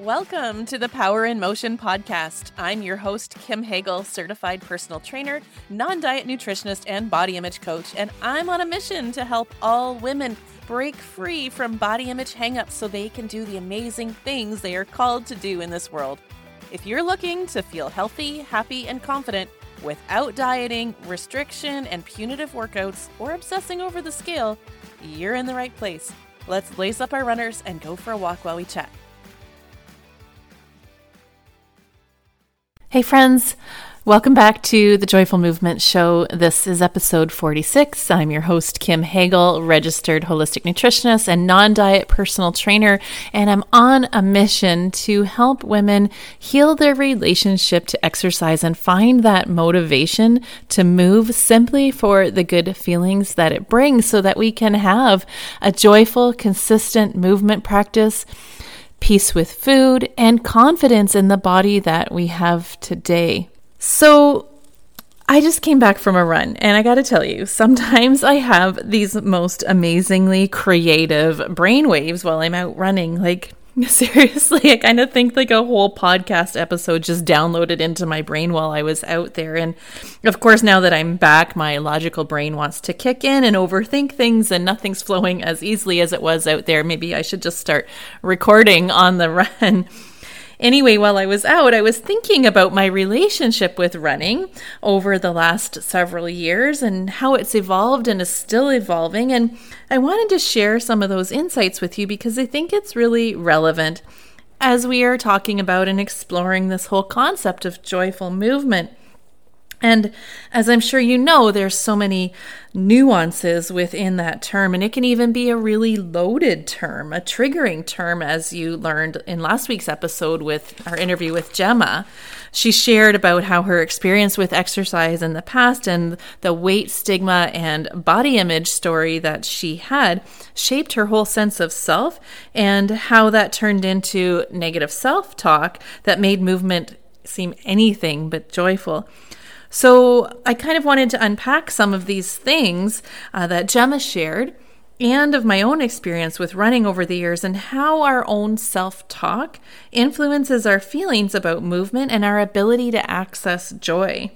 Welcome to the Power in Motion podcast. I'm your host, Kim Hagle, certified personal trainer, non diet nutritionist, and body image coach. And I'm on a mission to help all women break free from body image hangups so they can do the amazing things they are called to do in this world. If you're looking to feel healthy, happy, and confident without dieting, restriction, and punitive workouts, or obsessing over the scale, you're in the right place. Let's lace up our runners and go for a walk while we chat. Hey, friends. Welcome back to the Joyful Movement Show. This is episode 46. I'm your host, Kim Hagle, registered holistic nutritionist and non diet personal trainer, and I'm on a mission to help women heal their relationship to exercise and find that motivation to move simply for the good feelings that it brings so that we can have a joyful, consistent movement practice peace with food, and confidence in the body that we have today. So, I just came back from a run, and I gotta tell you, sometimes I have these most amazingly creative brainwaves while I'm out running. Like, Seriously, I kind of think like a whole podcast episode just downloaded into my brain while I was out there. And of course, now that I'm back, my logical brain wants to kick in and overthink things, and nothing's flowing as easily as it was out there. Maybe I should just start recording on the run. Anyway, while I was out, I was thinking about my relationship with running over the last several years and how it's evolved and is still evolving. And I wanted to share some of those insights with you because I think it's really relevant as we are talking about and exploring this whole concept of joyful movement. And as I'm sure you know, there's so many nuances within that term, and it can even be a really loaded term, a triggering term, as you learned in last week's episode with our interview with Gemma. She shared about how her experience with exercise in the past and the weight stigma and body image story that she had shaped her whole sense of self, and how that turned into negative self talk that made movement seem anything but joyful. So I kind of wanted to unpack some of these things uh, that Gemma shared and of my own experience with running over the years and how our own self talk influences our feelings about movement and our ability to access joy.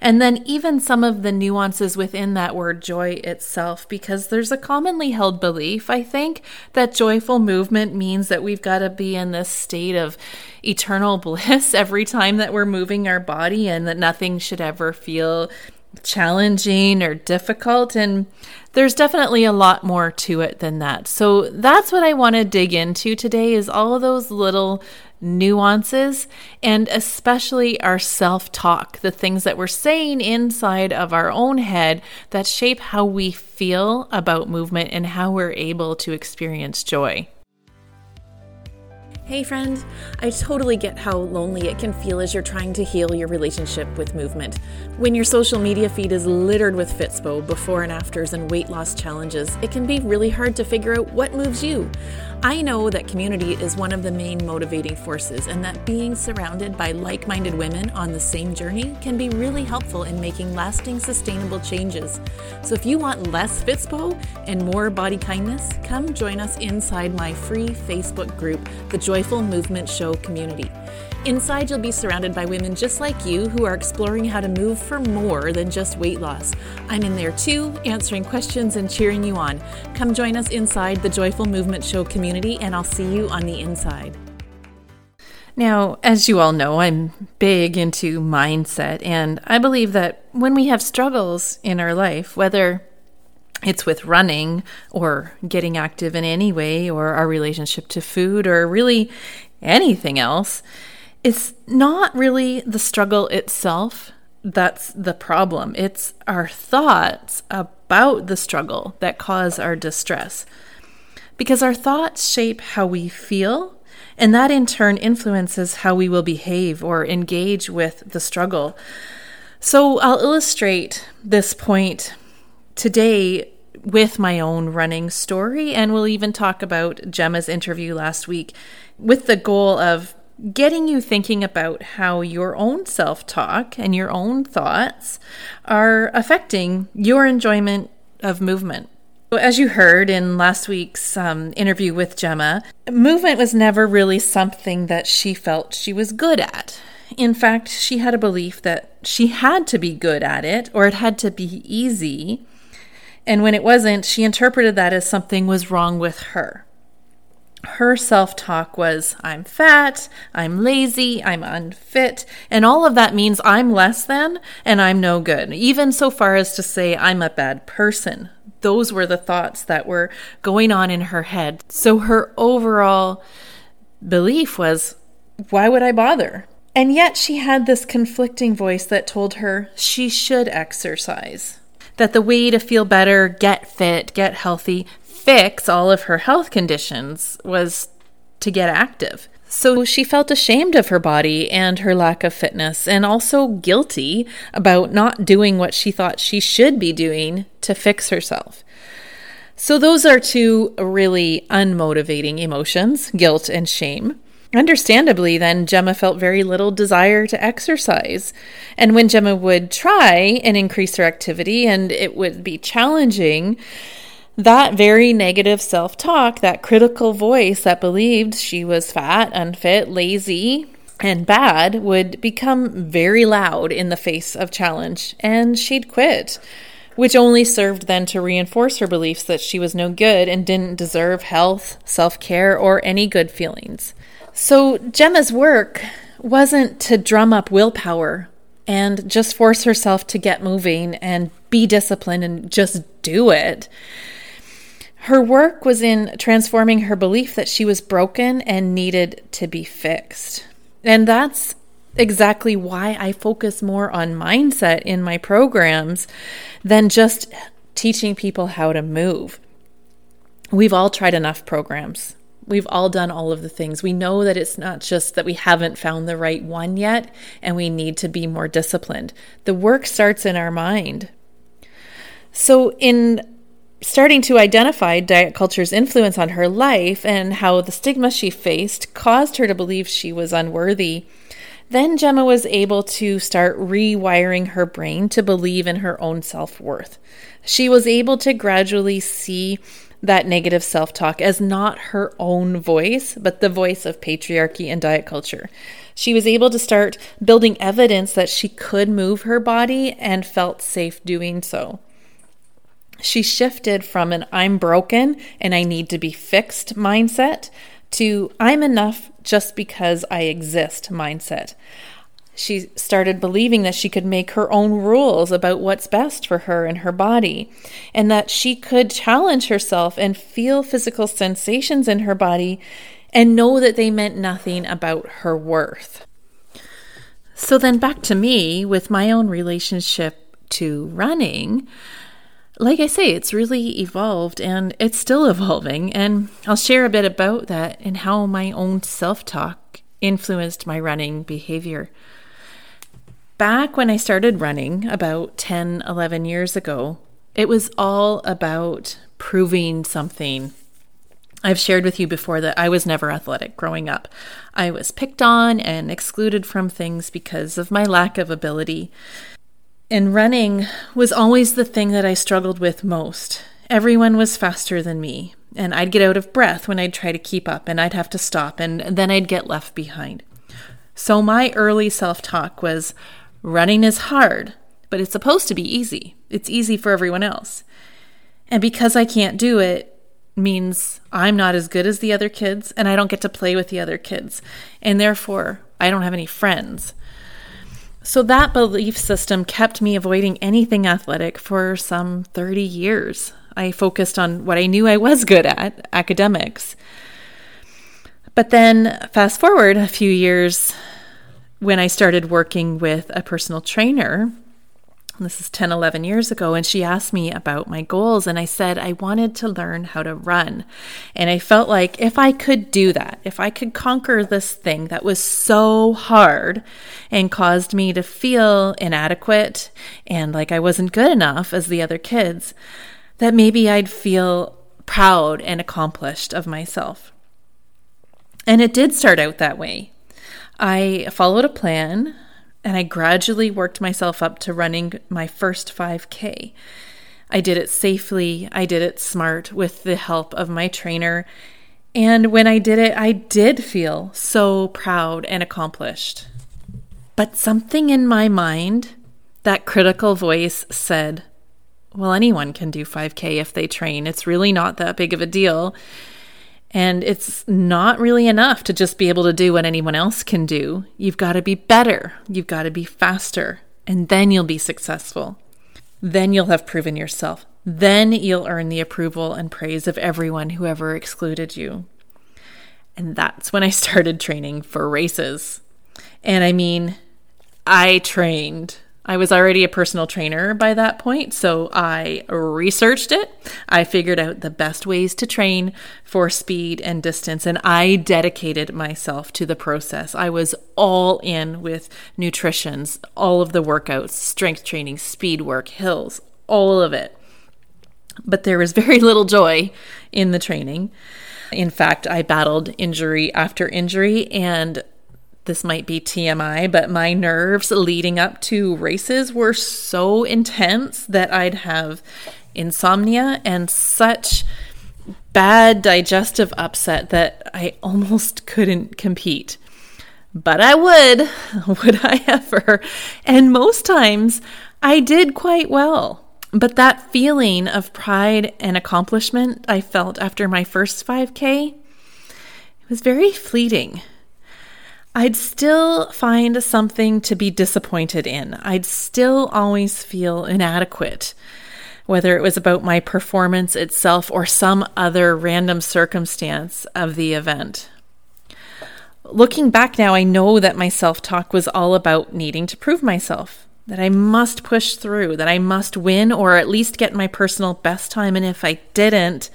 And then even some of the nuances within that word joy itself, because there's a commonly held belief, I think, that joyful movement means that we've got to be in this state of eternal bliss every time that we're moving our body and that nothing should ever feel challenging or difficult. And there's definitely a lot more to it than that. So that's what I want to dig into today is all of those little nuances and especially our self talk, the things that we're saying inside of our own head that shape how we feel about movement and how we're able to experience joy. Hey, friend, I totally get how lonely it can feel as you're trying to heal your relationship with movement. When your social media feed is littered with Fitspo, before and afters, and weight loss challenges, it can be really hard to figure out what moves you. I know that community is one of the main motivating forces, and that being surrounded by like minded women on the same journey can be really helpful in making lasting, sustainable changes. So, if you want less Fitspo and more body kindness, come join us inside my free Facebook group, the Joyful Movement Show Community. Inside, you'll be surrounded by women just like you who are exploring how to move for more than just weight loss. I'm in there too, answering questions and cheering you on. Come join us inside the Joyful Movement Show community, and I'll see you on the inside. Now, as you all know, I'm big into mindset, and I believe that when we have struggles in our life, whether it's with running or getting active in any way, or our relationship to food, or really anything else, it's not really the struggle itself that's the problem. It's our thoughts about the struggle that cause our distress. Because our thoughts shape how we feel, and that in turn influences how we will behave or engage with the struggle. So I'll illustrate this point today with my own running story, and we'll even talk about Gemma's interview last week with the goal of getting you thinking about how your own self talk and your own thoughts are affecting your enjoyment of movement. As you heard in last week's um, interview with Gemma, movement was never really something that she felt she was good at. In fact, she had a belief that she had to be good at it or it had to be easy. And when it wasn't, she interpreted that as something was wrong with her. Her self talk was, I'm fat, I'm lazy, I'm unfit, and all of that means I'm less than and I'm no good, even so far as to say I'm a bad person those were the thoughts that were going on in her head. So her overall belief was, why would I bother? And yet she had this conflicting voice that told her she should exercise. That the way to feel better, get fit, get healthy, fix all of her health conditions was to get active. So she felt ashamed of her body and her lack of fitness, and also guilty about not doing what she thought she should be doing to fix herself. So, those are two really unmotivating emotions guilt and shame. Understandably, then, Gemma felt very little desire to exercise. And when Gemma would try and increase her activity and it would be challenging, that very negative self talk, that critical voice that believed she was fat, unfit, lazy, and bad, would become very loud in the face of challenge, and she'd quit, which only served then to reinforce her beliefs that she was no good and didn't deserve health, self care, or any good feelings. So Gemma's work wasn't to drum up willpower and just force herself to get moving and be disciplined and just do it. Her work was in transforming her belief that she was broken and needed to be fixed. And that's exactly why I focus more on mindset in my programs than just teaching people how to move. We've all tried enough programs. We've all done all of the things. We know that it's not just that we haven't found the right one yet and we need to be more disciplined. The work starts in our mind. So, in starting to identify diet culture's influence on her life and how the stigma she faced caused her to believe she was unworthy, then Gemma was able to start rewiring her brain to believe in her own self worth. She was able to gradually see that negative self talk as not her own voice, but the voice of patriarchy and diet culture. She was able to start building evidence that she could move her body and felt safe doing so she shifted from an I'm broken and I need to be fixed mindset to I'm enough just because I exist mindset. She started believing that she could make her own rules about what's best for her and her body, and that she could challenge herself and feel physical sensations in her body and know that they meant nothing about her worth. So then back to me with my own relationship to running like I say, it's really evolved and it's still evolving. And I'll share a bit about that and how my own self talk influenced my running behavior. Back when I started running about 10, 11 years ago, it was all about proving something. I've shared with you before that I was never athletic growing up. I was picked on and excluded from things because of my lack of ability. And running was always the thing that I struggled with most. Everyone was faster than me, and I'd get out of breath when I'd try to keep up, and I'd have to stop, and then I'd get left behind. So my early self talk was running is hard, but it's supposed to be easy. It's easy for everyone else. And because I can't do it, means I'm not as good as the other kids, and I don't get to play with the other kids, and therefore I don't have any friends. So that belief system kept me avoiding anything athletic for some 30 years. I focused on what I knew I was good at, academics. But then, fast forward a few years, when I started working with a personal trainer, this is 10, 11 years ago, and she asked me about my goals. And I said I wanted to learn how to run. And I felt like if I could do that, if I could conquer this thing that was so hard and caused me to feel inadequate and like I wasn't good enough as the other kids, that maybe I'd feel proud and accomplished of myself. And it did start out that way. I followed a plan and I gradually worked myself up to running my first 5K. I did it safely, I did it smart with the help of my trainer. And when I did it, I did feel so proud and accomplished. But something in my mind, that critical voice said, Well, anyone can do 5K if they train. It's really not that big of a deal. And it's not really enough to just be able to do what anyone else can do. You've got to be better, you've got to be faster, and then you'll be successful. Then you'll have proven yourself. Then you'll earn the approval and praise of everyone who ever excluded you. And that's when I started training for races. And I mean, I trained I was already a personal trainer by that point, so I researched it. I figured out the best ways to train for speed and distance, and I dedicated myself to the process. I was all in with nutritions, all of the workouts, strength training, speed work, hills, all of it. But there was very little joy in the training. In fact, I battled injury after injury, and this might be TMI, but my nerves leading up to races were so intense that I'd have insomnia and such bad digestive upset that I almost couldn't compete. But I would, would I ever? And most times I did quite well. But that feeling of pride and accomplishment I felt after my first 5K, it was very fleeting. I'd still find something to be disappointed in. I'd still always feel inadequate, whether it was about my performance itself or some other random circumstance of the event. Looking back now, I know that my self talk was all about needing to prove myself, that I must push through, that I must win or at least get my personal best time. And if I didn't,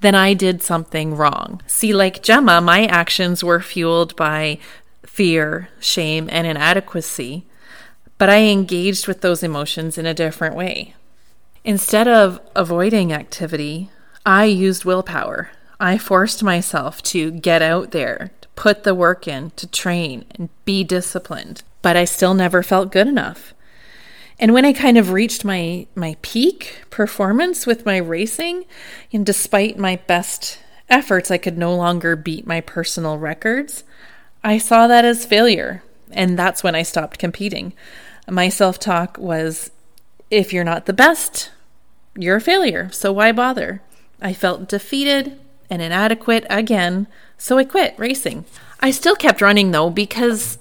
then I did something wrong. See, like Gemma, my actions were fueled by fear, shame, and inadequacy, but I engaged with those emotions in a different way. Instead of avoiding activity, I used willpower. I forced myself to get out there, to put the work in, to train and be disciplined, but I still never felt good enough. And when I kind of reached my my peak performance with my racing, and despite my best efforts, I could no longer beat my personal records. I saw that as failure, and that's when I stopped competing. My self talk was if you're not the best, you're a failure, so why bother? I felt defeated and inadequate again, so I quit racing. I still kept running though because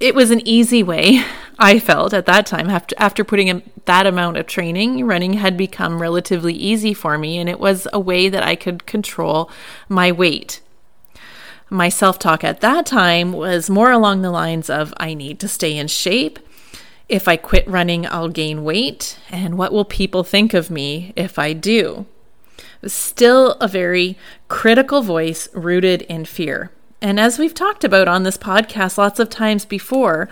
it was an easy way. I felt at that time after after putting in that amount of training, running had become relatively easy for me and it was a way that I could control my weight my self talk at that time was more along the lines of I need to stay in shape. If I quit running, I'll gain weight. And what will people think of me if I do? Still a very critical voice rooted in fear. And as we've talked about on this podcast lots of times before,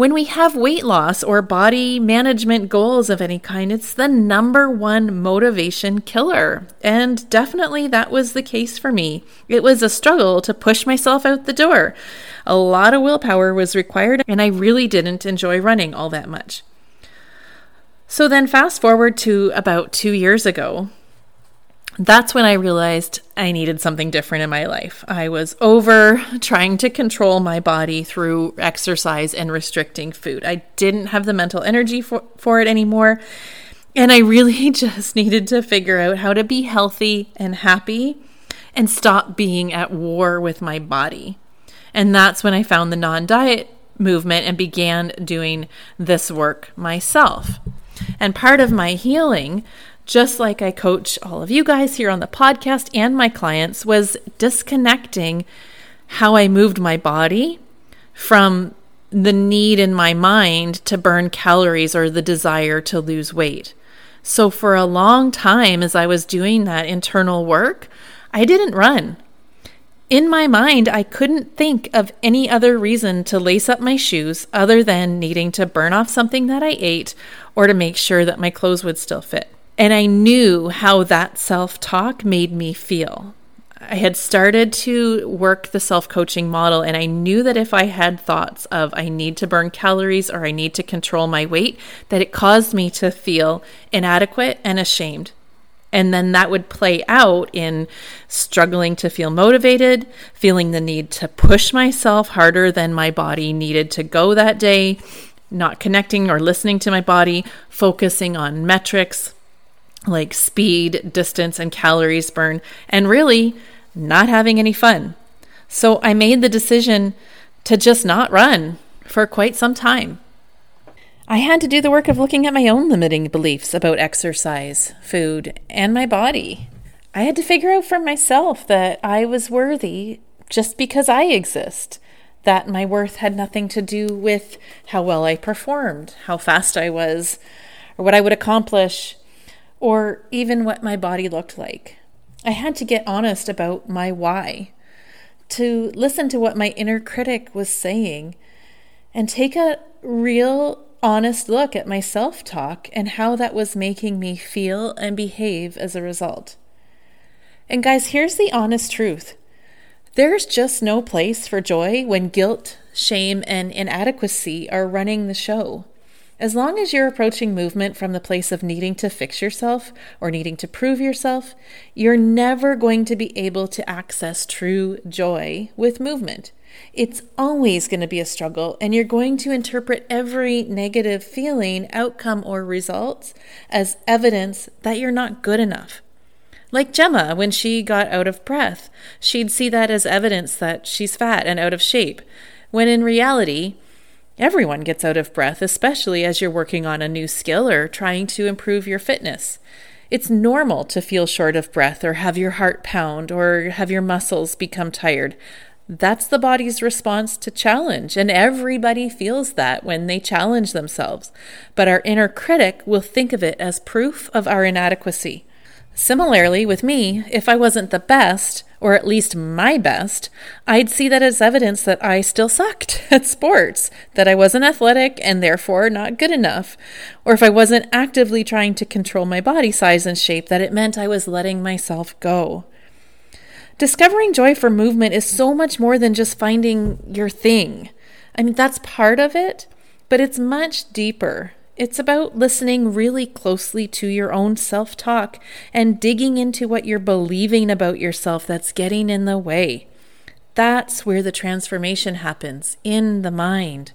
when we have weight loss or body management goals of any kind, it's the number one motivation killer. And definitely that was the case for me. It was a struggle to push myself out the door. A lot of willpower was required, and I really didn't enjoy running all that much. So then, fast forward to about two years ago, that's when I realized I needed something different in my life. I was over trying to control my body through exercise and restricting food. I didn't have the mental energy for, for it anymore. And I really just needed to figure out how to be healthy and happy and stop being at war with my body. And that's when I found the non diet movement and began doing this work myself. And part of my healing just like I coach all of you guys here on the podcast and my clients, was disconnecting how I moved my body from the need in my mind to burn calories or the desire to lose weight. So, for a long time, as I was doing that internal work, I didn't run. In my mind, I couldn't think of any other reason to lace up my shoes other than needing to burn off something that I ate or to make sure that my clothes would still fit. And I knew how that self talk made me feel. I had started to work the self coaching model, and I knew that if I had thoughts of I need to burn calories or I need to control my weight, that it caused me to feel inadequate and ashamed. And then that would play out in struggling to feel motivated, feeling the need to push myself harder than my body needed to go that day, not connecting or listening to my body, focusing on metrics like speed, distance, and calories burn, and really not having any fun. So I made the decision to just not run for quite some time. I had to do the work of looking at my own limiting beliefs about exercise, food, and my body. I had to figure out for myself that I was worthy just because I exist, that my worth had nothing to do with how well I performed, how fast I was, or what I would accomplish, or even what my body looked like. I had to get honest about my why, to listen to what my inner critic was saying, and take a real honest look at my self talk and how that was making me feel and behave as a result. And guys, here's the honest truth there's just no place for joy when guilt, shame, and inadequacy are running the show. As long as you're approaching movement from the place of needing to fix yourself or needing to prove yourself, you're never going to be able to access true joy with movement. It's always going to be a struggle, and you're going to interpret every negative feeling, outcome, or results as evidence that you're not good enough. Like Gemma, when she got out of breath, she'd see that as evidence that she's fat and out of shape, when in reality, Everyone gets out of breath, especially as you're working on a new skill or trying to improve your fitness. It's normal to feel short of breath or have your heart pound or have your muscles become tired. That's the body's response to challenge, and everybody feels that when they challenge themselves. But our inner critic will think of it as proof of our inadequacy. Similarly, with me, if I wasn't the best, or at least my best, I'd see that as evidence that I still sucked at sports, that I wasn't athletic and therefore not good enough. Or if I wasn't actively trying to control my body size and shape, that it meant I was letting myself go. Discovering joy for movement is so much more than just finding your thing. I mean, that's part of it, but it's much deeper. It's about listening really closely to your own self talk and digging into what you're believing about yourself that's getting in the way. That's where the transformation happens in the mind.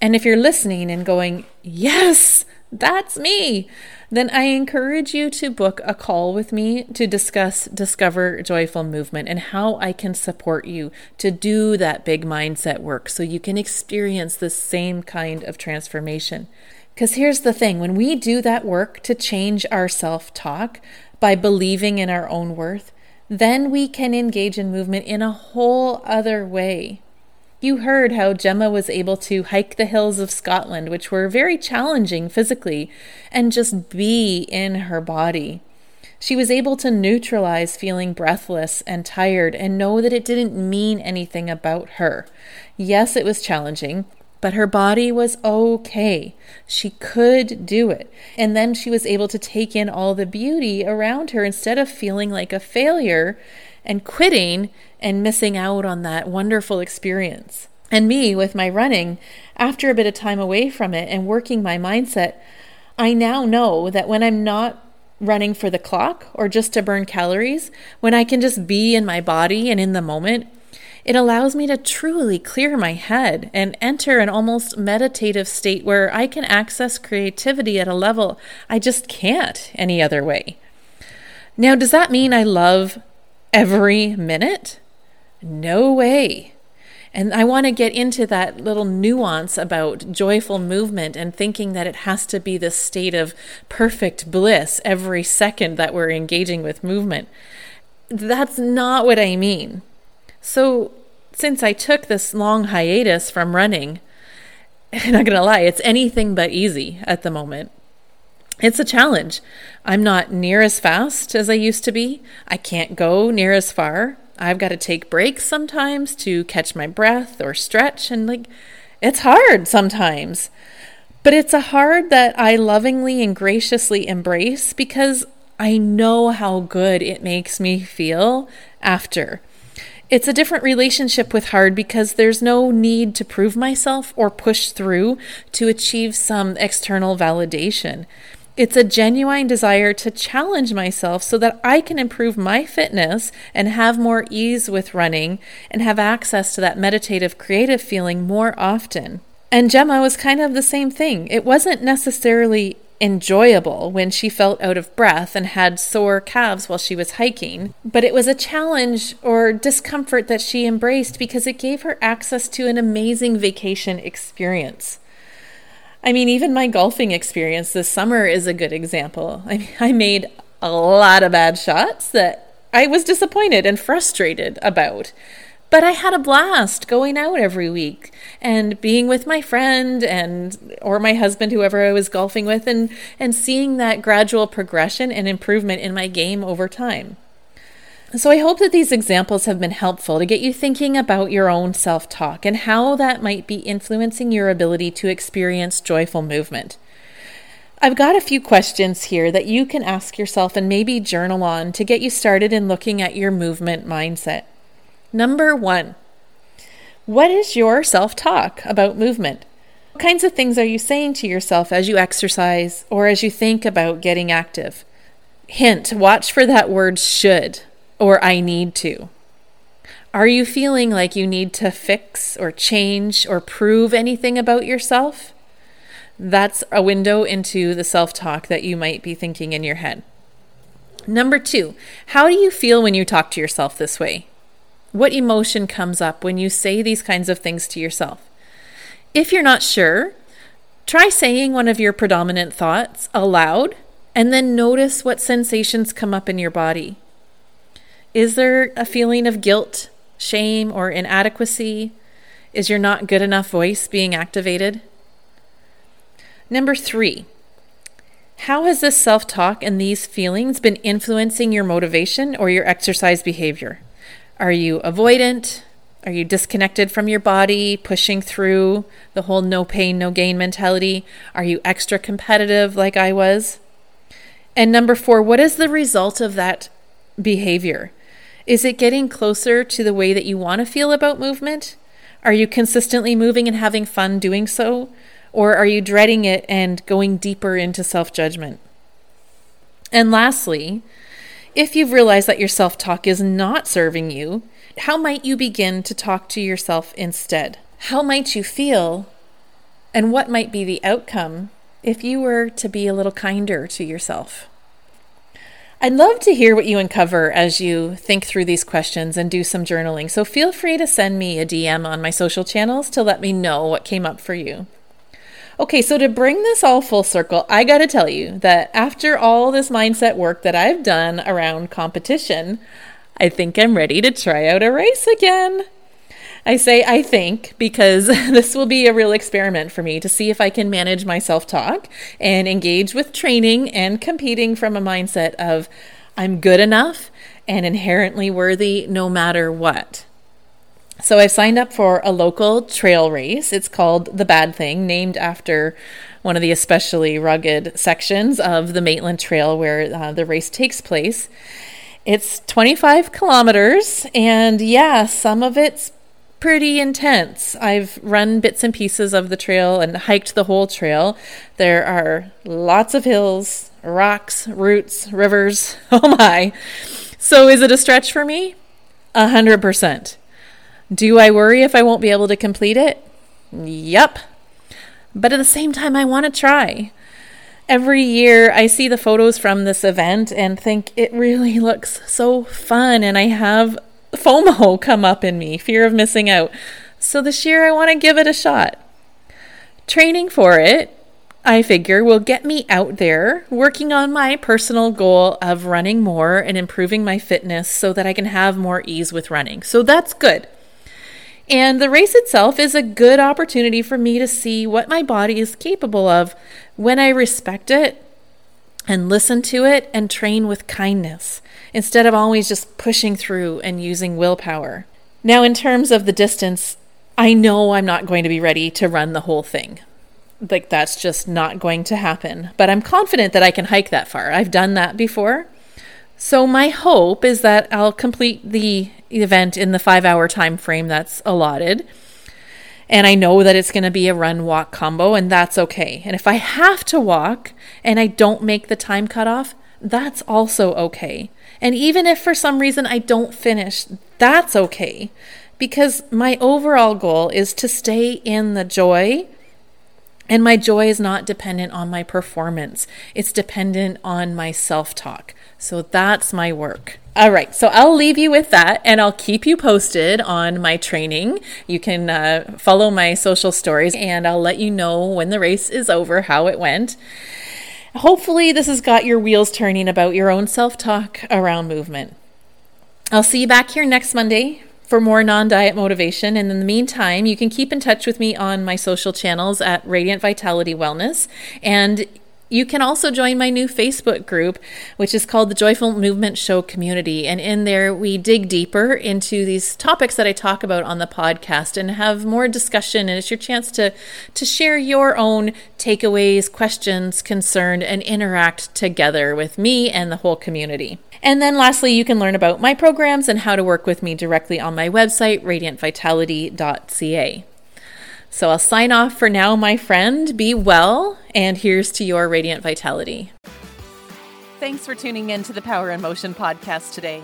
And if you're listening and going, Yes, that's me, then I encourage you to book a call with me to discuss Discover Joyful Movement and how I can support you to do that big mindset work so you can experience the same kind of transformation. Because here's the thing when we do that work to change our self talk by believing in our own worth, then we can engage in movement in a whole other way. You heard how Gemma was able to hike the hills of Scotland, which were very challenging physically, and just be in her body. She was able to neutralize feeling breathless and tired and know that it didn't mean anything about her. Yes, it was challenging. But her body was okay. She could do it. And then she was able to take in all the beauty around her instead of feeling like a failure and quitting and missing out on that wonderful experience. And me, with my running, after a bit of time away from it and working my mindset, I now know that when I'm not running for the clock or just to burn calories, when I can just be in my body and in the moment, it allows me to truly clear my head and enter an almost meditative state where I can access creativity at a level I just can't any other way. Now, does that mean I love every minute? No way. And I want to get into that little nuance about joyful movement and thinking that it has to be this state of perfect bliss every second that we're engaging with movement. That's not what I mean. So, since I took this long hiatus from running, I'm not going to lie, it's anything but easy at the moment. It's a challenge. I'm not near as fast as I used to be. I can't go near as far. I've got to take breaks sometimes to catch my breath or stretch, and like, it's hard sometimes. But it's a hard that I lovingly and graciously embrace because I know how good it makes me feel after. It's a different relationship with hard because there's no need to prove myself or push through to achieve some external validation. It's a genuine desire to challenge myself so that I can improve my fitness and have more ease with running and have access to that meditative, creative feeling more often. And Gemma was kind of the same thing. It wasn't necessarily enjoyable when she felt out of breath and had sore calves while she was hiking, but it was a challenge or discomfort that she embraced because it gave her access to an amazing vacation experience. I mean, even my golfing experience this summer is a good example. I, mean, I made a lot of bad shots that I was disappointed and frustrated about. But I had a blast going out every week and being with my friend and or my husband whoever I was golfing with and and seeing that gradual progression and improvement in my game over time. So, I hope that these examples have been helpful to get you thinking about your own self talk and how that might be influencing your ability to experience joyful movement. I've got a few questions here that you can ask yourself and maybe journal on to get you started in looking at your movement mindset. Number one, what is your self talk about movement? What kinds of things are you saying to yourself as you exercise or as you think about getting active? Hint, watch for that word should or I need to? Are you feeling like you need to fix or change or prove anything about yourself? That's a window into the self talk that you might be thinking in your head. Number two, how do you feel when you talk to yourself this way? What emotion comes up when you say these kinds of things to yourself? If you're not sure, try saying one of your predominant thoughts aloud and then notice what sensations come up in your body. Is there a feeling of guilt, shame, or inadequacy? Is your not good enough voice being activated? Number three, how has this self talk and these feelings been influencing your motivation or your exercise behavior? Are you avoidant? Are you disconnected from your body, pushing through the whole no pain, no gain mentality? Are you extra competitive like I was? And number four, what is the result of that behavior? Is it getting closer to the way that you want to feel about movement? Are you consistently moving and having fun doing so? Or are you dreading it and going deeper into self judgment? And lastly, if you've realized that your self talk is not serving you, how might you begin to talk to yourself instead? How might you feel? And what might be the outcome if you were to be a little kinder to yourself? I'd love to hear what you uncover as you think through these questions and do some journaling. So feel free to send me a DM on my social channels to let me know what came up for you. Okay, so to bring this all full circle, I got to tell you that after all this mindset work that I've done around competition, I think I'm ready to try out a race again. I say I think because this will be a real experiment for me to see if I can manage my self talk and engage with training and competing from a mindset of I'm good enough and inherently worthy no matter what. So I've signed up for a local trail race. It's called The Bad Thing, named after one of the especially rugged sections of the Maitland Trail where uh, the race takes place. It's 25 kilometers, and yeah, some of it's pretty intense. I've run bits and pieces of the trail and hiked the whole trail. There are lots of hills, rocks, roots, rivers. Oh my. So is it a stretch for me? A hundred percent. Do I worry if I won't be able to complete it? Yep. But at the same time, I want to try. Every year, I see the photos from this event and think it really looks so fun, and I have FOMO come up in me, fear of missing out. So this year I want to give it a shot. Training for it, I figure, will get me out there working on my personal goal of running more and improving my fitness so that I can have more ease with running. So that's good. And the race itself is a good opportunity for me to see what my body is capable of when I respect it and listen to it and train with kindness instead of always just pushing through and using willpower. Now, in terms of the distance, I know I'm not going to be ready to run the whole thing. like that's just not going to happen. But I'm confident that I can hike that far. I've done that before. So my hope is that I'll complete the event in the 5-hour time frame that's allotted. And I know that it's going to be a run walk combo and that's okay. And if I have to walk and I don't make the time cutoff, that's also okay. And even if for some reason I don't finish, that's okay. Because my overall goal is to stay in the joy and my joy is not dependent on my performance, it's dependent on my self talk. So that's my work. All right, so I'll leave you with that and I'll keep you posted on my training. You can uh, follow my social stories and I'll let you know when the race is over how it went. Hopefully, this has got your wheels turning about your own self talk around movement. I'll see you back here next Monday for more non diet motivation. And in the meantime, you can keep in touch with me on my social channels at Radiant Vitality Wellness. And you can also join my new Facebook group, which is called the Joyful Movement Show Community. And in there, we dig deeper into these topics that I talk about on the podcast and have more discussion. And it's your chance to, to share your own takeaways, questions, concern, and interact together with me and the whole community. And then lastly, you can learn about my programs and how to work with me directly on my website, radiantvitality.ca. So I'll sign off for now, my friend. Be well, and here's to your radiant vitality. Thanks for tuning in to the Power in Motion podcast today.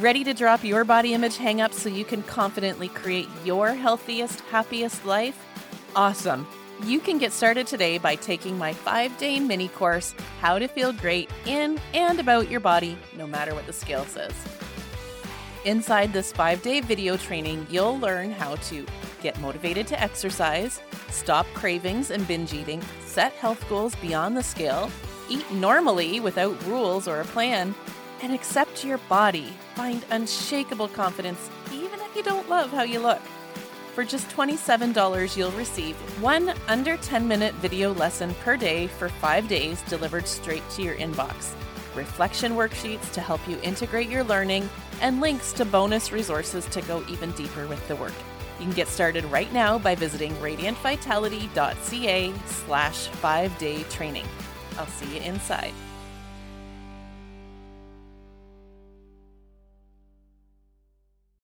Ready to drop your body image hangups so you can confidently create your healthiest, happiest life? Awesome. You can get started today by taking my five day mini course, How to Feel Great in and About Your Body, no matter what the scale says. Inside this five day video training, you'll learn how to get motivated to exercise, stop cravings and binge eating, set health goals beyond the scale, eat normally without rules or a plan, and accept your body. Find unshakable confidence even if you don't love how you look. For just $27, you'll receive one under 10 minute video lesson per day for five days delivered straight to your inbox, reflection worksheets to help you integrate your learning, and links to bonus resources to go even deeper with the work. You can get started right now by visiting radiantvitality.ca slash five day training. I'll see you inside.